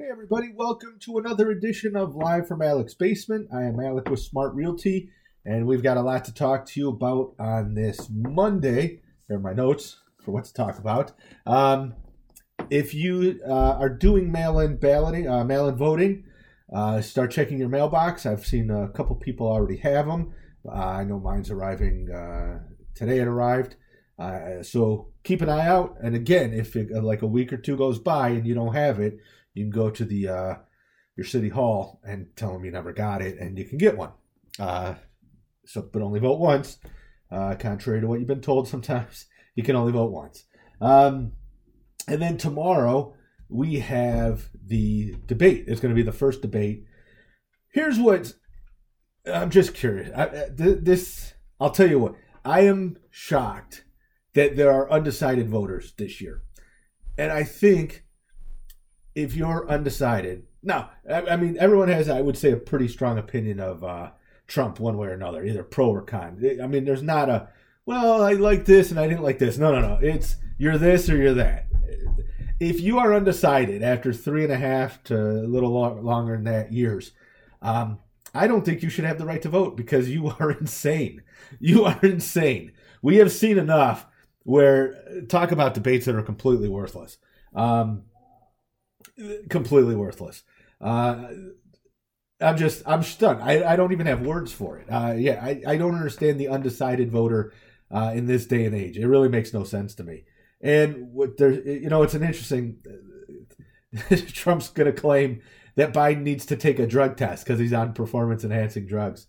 Hey everybody, welcome to another edition of Live from Alec's Basement. I am Alec with Smart Realty, and we've got a lot to talk to you about on this Monday. Here are my notes for what to talk about. Um, if you uh, are doing mail-in balloting, uh, mail-in voting, uh, start checking your mailbox. I've seen a couple people already have them. Uh, I know mine's arriving uh, today. It arrived, uh, so keep an eye out. And again, if it, like a week or two goes by and you don't have it you can go to the uh, your city hall and tell them you never got it, and you can get one. Uh, so, but only vote once. Uh, contrary to what you've been told, sometimes you can only vote once. Um, and then tomorrow we have the debate. It's going to be the first debate. Here's what I'm just curious. I, this I'll tell you what. I am shocked that there are undecided voters this year, and I think if you're undecided, now, I, I, mean, everyone has, I would say, a pretty strong opinion of uh, Trump one way or another, either pro or con. I mean, there's not a, well, I like this and I didn't like this. No, no, no. It's you're this or you're that. If you are undecided after three and a half to a little longer than that years, um, I don't think you should have the right to vote because you are insane. You are insane. We have seen enough where talk about debates that are completely worthless. Um, completely worthless. Uh, I'm just I'm stunned. I, I don't even have words for it. Uh, yeah, I, I don't understand the undecided voter uh, in this day and age. It really makes no sense to me. And what there, you know, it's an interesting. Trump's going to claim that Biden needs to take a drug test because he's on performance enhancing drugs.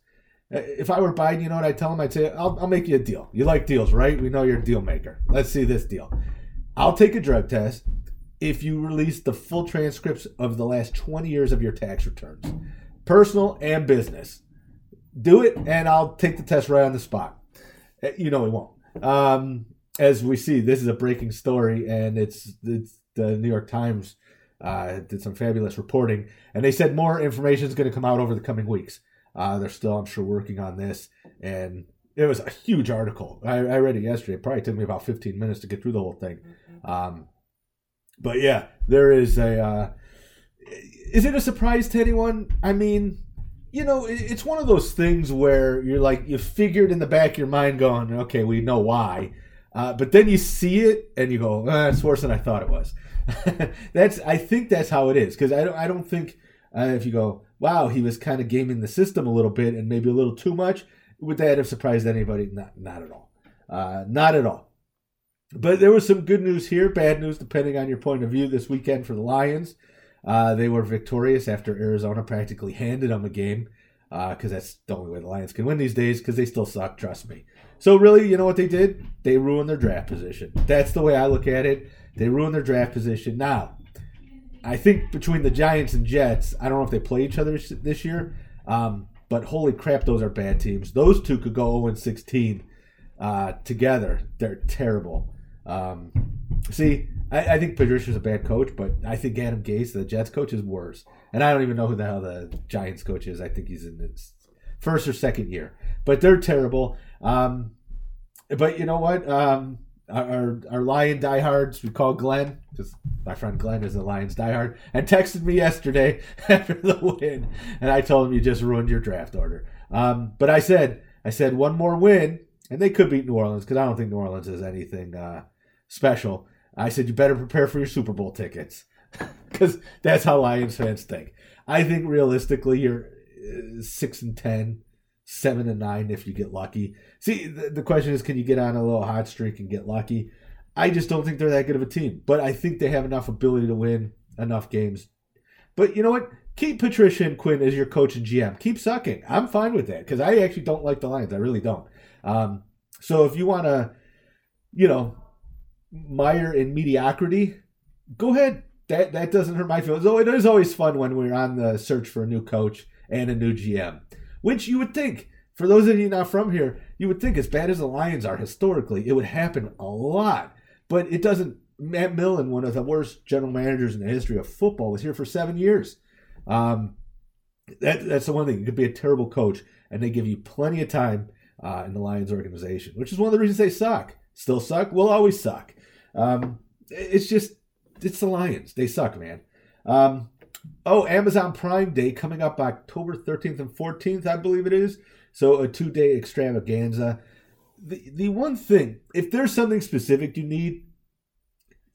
If I were Biden, you know what I'd tell him? I'd say, I'll, I'll make you a deal. You like deals, right? We know you're a deal maker. Let's see this deal. I'll take a drug test if you release the full transcripts of the last 20 years of your tax returns, personal and business. Do it, and I'll take the test right on the spot. Eh, you know, it won't. Um, as we see, this is a breaking story, and it's, it's the New York Times uh, did some fabulous reporting, and they said more information is going to come out over the coming weeks. Uh, they're still, I'm sure, working on this, and it was a huge article. I, I read it yesterday. It probably took me about 15 minutes to get through the whole thing. Um, but yeah, there is a. Uh, is it a surprise to anyone? I mean, you know, it's one of those things where you're like, you figured in the back of your mind, going, okay, we know why. Uh, but then you see it and you go, eh, it's worse than I thought it was. that's, I think that's how it is because I don't, I don't think uh, if you go, wow, he was kind of gaming the system a little bit and maybe a little too much, would that have surprised anybody? Not, not at all. Uh, not at all. But there was some good news here, bad news depending on your point of view this weekend for the Lions. Uh, they were victorious after Arizona practically handed them a game because uh, that's the only way the Lions can win these days because they still suck, trust me. So, really, you know what they did? They ruined their draft position. That's the way I look at it. They ruined their draft position. Now, I think between the Giants and Jets, I don't know if they play each other this year, um, but holy crap, those are bad teams. Those two could go 0 16 uh, together. They're terrible. Um, see, I, I, think Patricia's a bad coach, but I think Adam Gase, the Jets coach, is worse. And I don't even know who the hell the Giants coach is. I think he's in his first or second year. But they're terrible. Um, but you know what? Um, our our Lion diehards, we call Glenn because my friend Glenn is a Lions diehard, and texted me yesterday after the win, and I told him you just ruined your draft order. Um, but I said, I said one more win, and they could beat New Orleans because I don't think New Orleans is anything. Uh, special. I said you better prepare for your Super Bowl tickets because that's how Lions fans think. I think realistically you're uh, six and ten, seven and nine if you get lucky. See, the, the question is, can you get on a little hot streak and get lucky? I just don't think they're that good of a team, but I think they have enough ability to win enough games. But you know what? Keep Patricia and Quinn as your coach and GM. Keep sucking. I'm fine with that because I actually don't like the Lions. I really don't. Um, so if you want to, you know, mire in mediocrity, go ahead. That that doesn't hurt my feelings. Oh, it is always fun when we're on the search for a new coach and a new GM, which you would think, for those of you not from here, you would think as bad as the Lions are historically, it would happen a lot. But it doesn't. Matt Millen, one of the worst general managers in the history of football, was here for seven years. Um, that, that's the one thing. You could be a terrible coach, and they give you plenty of time uh, in the Lions organization, which is one of the reasons they suck. Still suck. Will always suck. Um, it's just it's the Lions. They suck, man. Um, oh, Amazon Prime Day coming up October 13th and 14th, I believe it is. So a two day extravaganza. The, the one thing, if there's something specific you need,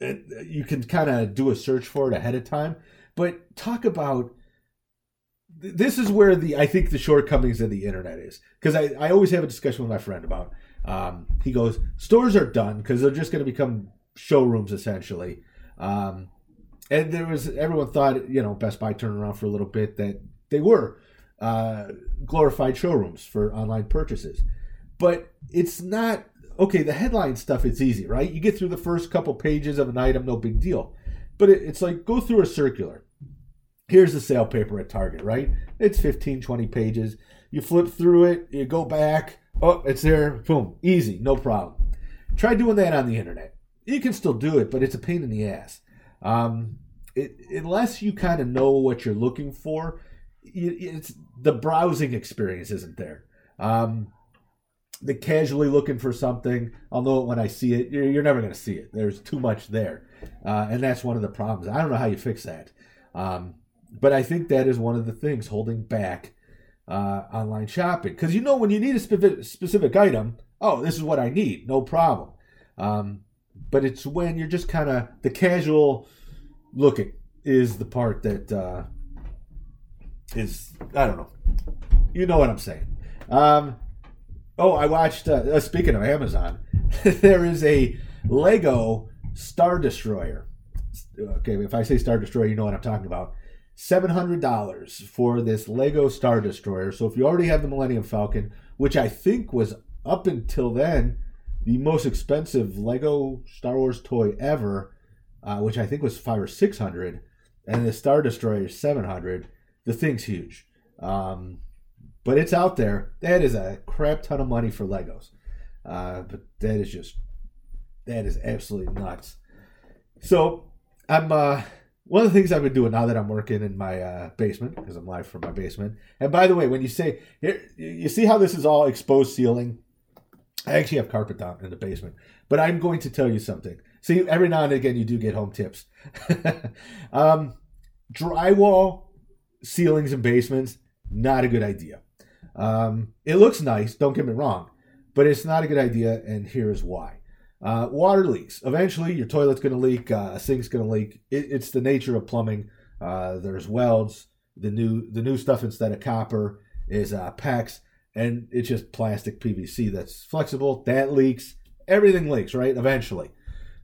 uh, you can kind of do a search for it ahead of time. But talk about this is where the I think the shortcomings of the internet is because I, I always have a discussion with my friend about um, he goes stores are done because they're just going to become showrooms essentially um, and there was everyone thought you know Best Buy turned around for a little bit that they were uh, glorified showrooms for online purchases, but it's not okay. The headline stuff it's easy, right? You get through the first couple pages of an item, no big deal. But it, it's like go through a circular. Here's the sale paper at Target, right? It's 15, 20 pages. You flip through it, you go back. Oh, it's there. Boom. Easy. No problem. Try doing that on the internet. You can still do it, but it's a pain in the ass. Um, it, unless you kind of know what you're looking for, it's the browsing experience isn't there. Um, the casually looking for something, I'll know it when I see it. You're, you're never going to see it. There's too much there, uh, and that's one of the problems. I don't know how you fix that, um, but I think that is one of the things holding back uh, online shopping. Because you know when you need a specific, specific item, oh, this is what I need, no problem. Um, but it's when you're just kind of the casual looking is the part that uh, is I don't know. You know what I'm saying. Um, oh, I watched. Uh, uh speaking of Amazon, there is a Lego Star Destroyer. Okay, if I say Star Destroyer, you know what I'm talking about. Seven hundred dollars for this Lego Star Destroyer. So if you already have the Millennium Falcon, which I think was up until then the most expensive Lego Star Wars toy ever, uh, which I think was five or six hundred, and the Star Destroyer is seven hundred. The thing's huge, um, but it's out there. That is a crap ton of money for Legos, uh, but that is just that is absolutely nuts. So I'm uh, one of the things I've been doing now that I'm working in my uh, basement because I'm live from my basement. And by the way, when you say here, you see how this is all exposed ceiling I actually have carpet down in the basement, but I'm going to tell you something. See, every now and again, you do get home tips. um, drywall ceilings and basements, not a good idea. Um, it looks nice, don't get me wrong, but it's not a good idea, and here's why. Uh, water leaks. Eventually, your toilet's going to leak, uh, a sink's going to leak. It, it's the nature of plumbing. Uh, there's welds. The new the new stuff instead of copper is uh, PEX and it's just plastic PVC that's flexible. That leaks. Everything leaks, right? Eventually.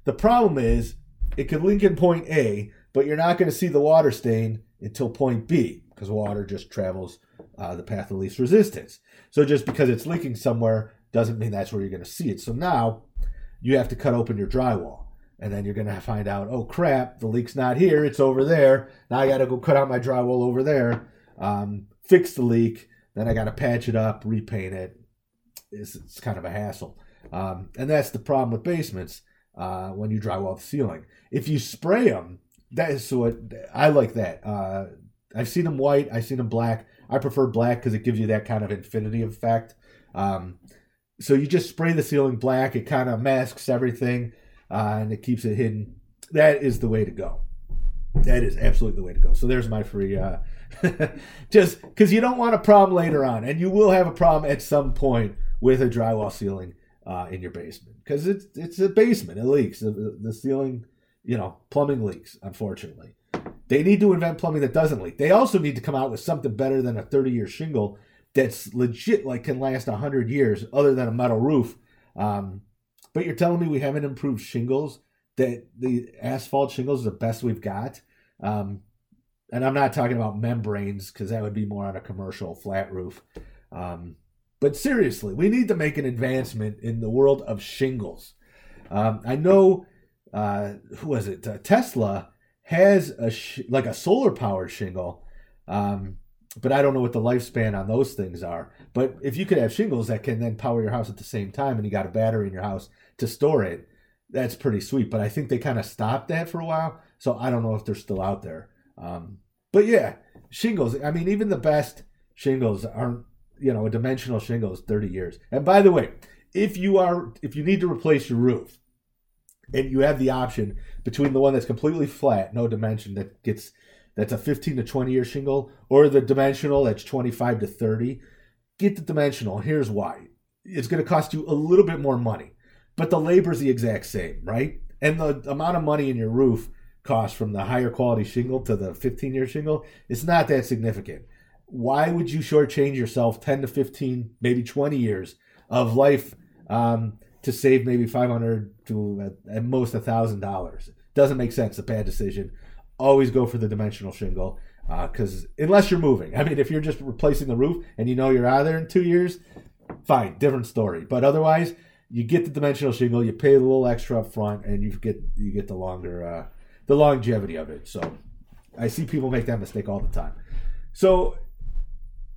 The problem is it could leak in point A, but you're not going to see the water stain until point B because water just travels uh, the path of least resistance. So just because it's leaking somewhere doesn't mean that's where you're going to see it. So now you have to cut open your drywall. And then you're going to find out, oh crap, the leak's not here, it's over there. Now I got to go cut out my drywall over there, um, fix the leak, then I got to patch it up, repaint it. It's, it's kind of a hassle. Um, and that's the problem with basements uh, when you drywall the ceiling. If you spray them, that is it, I like that. Uh, I've seen them white, I've seen them black. I prefer black because it gives you that kind of infinity effect. Um, so you just spray the ceiling black, it kind of masks everything uh, and it keeps it hidden. That is the way to go. That is absolutely the way to go. So there's my free uh, just because you don't want a problem later on, and you will have a problem at some point with a drywall ceiling uh, in your basement because it's it's a basement. It leaks. The, the ceiling, you know, plumbing leaks. Unfortunately, they need to invent plumbing that doesn't leak. They also need to come out with something better than a 30 year shingle that's legit, like can last 100 years, other than a metal roof. Um, but you're telling me we haven't improved shingles? That the asphalt shingles is the best we've got. Um, and I'm not talking about membranes because that would be more on a commercial flat roof. Um, but seriously, we need to make an advancement in the world of shingles. Um, I know, uh, who was it? Uh, Tesla has a sh- like a solar powered shingle, um, but I don't know what the lifespan on those things are. But if you could have shingles that can then power your house at the same time, and you got a battery in your house to store it, that's pretty sweet. But I think they kind of stopped that for a while, so I don't know if they're still out there. Um, but yeah, shingles. I mean, even the best shingles aren't, you know, a dimensional shingle is 30 years. And by the way, if you are, if you need to replace your roof, and you have the option between the one that's completely flat, no dimension, that gets that's a 15 to 20 year shingle, or the dimensional that's 25 to 30, get the dimensional. Here's why it's going to cost you a little bit more money, but the labor is the exact same, right? And the amount of money in your roof cost from the higher quality shingle to the 15 year shingle, it's not that significant. Why would you shortchange yourself 10 to 15, maybe 20 years of life um, to save maybe 500 to at most $1,000? Doesn't make sense. A bad decision. Always go for the dimensional shingle because uh, unless you're moving, I mean, if you're just replacing the roof and you know you're out there in two years, fine, different story. But otherwise, you get the dimensional shingle, you pay a little extra up front, and you get you get the longer uh, the longevity of it. So I see people make that mistake all the time. So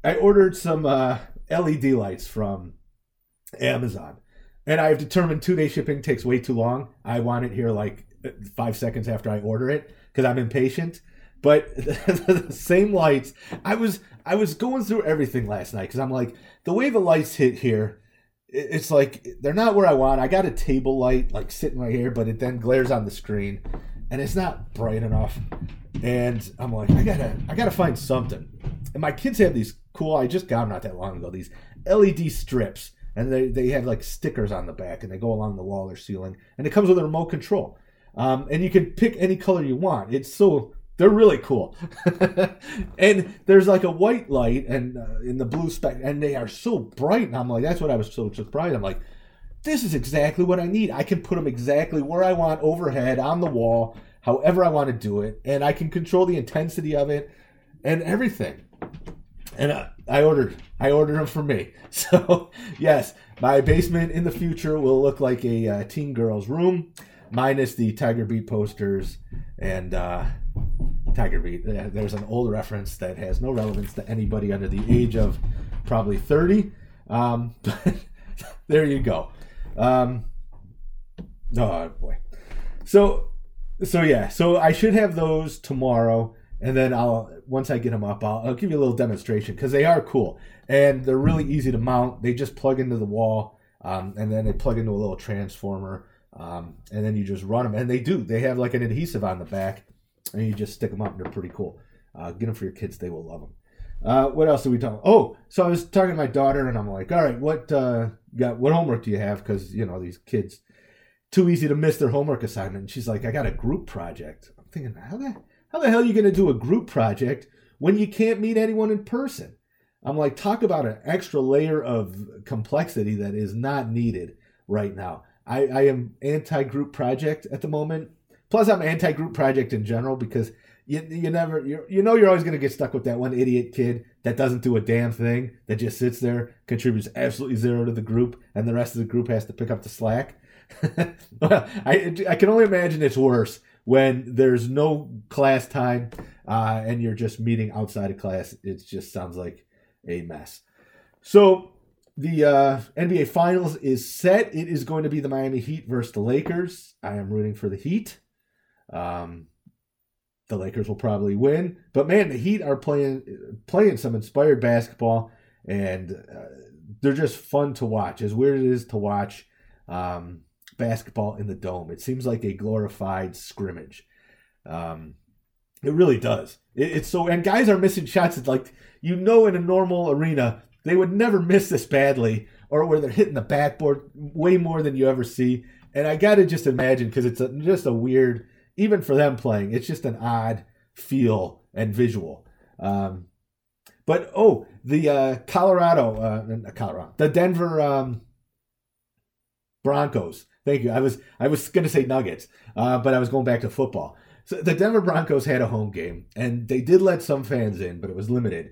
I ordered some uh, LED lights from Amazon, and I've determined two day shipping takes way too long. I want it here like five seconds after I order it because I'm impatient. But the same lights, I was I was going through everything last night because I'm like the way the lights hit here. It's like they're not where I want. I got a table light like sitting right here, but it then glares on the screen, and it's not bright enough. And I'm like, I gotta, I gotta find something. And my kids have these cool. I just got them not that long ago. These LED strips, and they they have like stickers on the back, and they go along the wall or ceiling, and it comes with a remote control. Um, and you can pick any color you want. It's so they're really cool. and there's like a white light and uh, in the blue spec, and they are so bright. And I'm like, that's what I was so surprised. I'm like, this is exactly what I need. I can put them exactly where I want overhead on the wall, however I want to do it, and I can control the intensity of it and everything. And uh, I ordered, I ordered them for me. So yes, my basement in the future will look like a uh, teen girl's room, minus the Tiger Beat posters and. Uh, Tiger Beat. There's an old reference that has no relevance to anybody under the age of probably 30. Um, but there you go. Um, oh boy. So so yeah. So I should have those tomorrow, and then I'll once I get them up, I'll, I'll give you a little demonstration because they are cool and they're really easy to mount. They just plug into the wall, um, and then they plug into a little transformer. Um, and then you just run them, and they do. They have like an adhesive on the back, and you just stick them up. And they're pretty cool. Uh, get them for your kids; they will love them. Uh, what else did we talk? Oh, so I was talking to my daughter, and I'm like, "All right, what uh, got? What homework do you have? Because you know these kids, too easy to miss their homework assignment." And she's like, "I got a group project." I'm thinking, how the how the hell are you going to do a group project when you can't meet anyone in person? I'm like, talk about an extra layer of complexity that is not needed right now. I, I am anti group project at the moment. Plus, I'm anti group project in general because you, you never you you know you're always going to get stuck with that one idiot kid that doesn't do a damn thing that just sits there contributes absolutely zero to the group and the rest of the group has to pick up the slack. Well, I, I can only imagine it's worse when there's no class time uh, and you're just meeting outside of class. It just sounds like a mess. So the uh, nba finals is set it is going to be the miami heat versus the lakers i am rooting for the heat um, the Lakers will probably win, but man, the Heat are playing playing some inspired basketball, and uh, they're just fun to watch. As weird as it is to watch um, basketball in the dome, it seems like a glorified scrimmage. Um, it really does. It, it's so, and guys are missing shots. It's like you know, in a normal arena, they would never miss this badly, or where they're hitting the backboard way more than you ever see. And I got to just imagine because it's a, just a weird even for them playing, it's just an odd feel and visual. Um, but oh, the uh, Colorado, uh, Colorado, the Denver um, Broncos. Thank you. I was I was going to say Nuggets, uh, but I was going back to football. So the Denver Broncos had a home game, and they did let some fans in, but it was limited.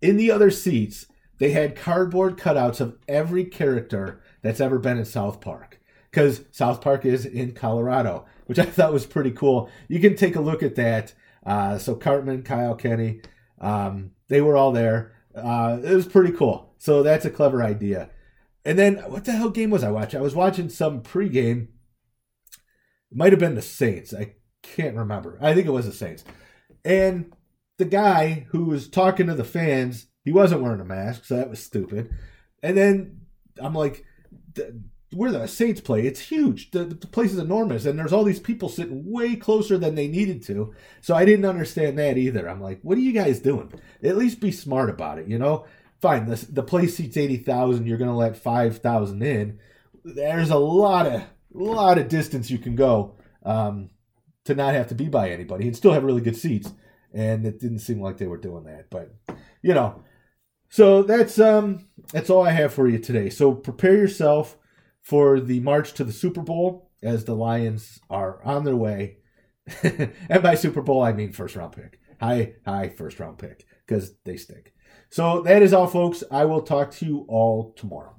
In the other seats, they had cardboard cutouts of every character that's ever been in South Park, because South Park is in Colorado which I thought was pretty cool. You can take a look at that. Uh, so Cartman, Kyle, Kenny, um, they were all there. Uh, it was pretty cool. So that's a clever idea. And then what the hell game was I watching? I was watching some pregame. It might have been the Saints. I can't remember. I think it was the Saints. And the guy who was talking to the fans, he wasn't wearing a mask, so that was stupid. And then I'm like, where the Saints play, it's huge. The, the place is enormous, and there's all these people sitting way closer than they needed to. So I didn't understand that either. I'm like, what are you guys doing? At least be smart about it, you know? Fine, the, the place seats 80,000, you're going to let 5,000 in. There's a lot of lot of distance you can go um, to not have to be by anybody and still have really good seats. And it didn't seem like they were doing that, but you know. So that's um that's all I have for you today. So prepare yourself for the march to the Super Bowl as the Lions are on their way. and by Super Bowl, I mean first round pick. High, high first round pick because they stink. So that is all, folks. I will talk to you all tomorrow.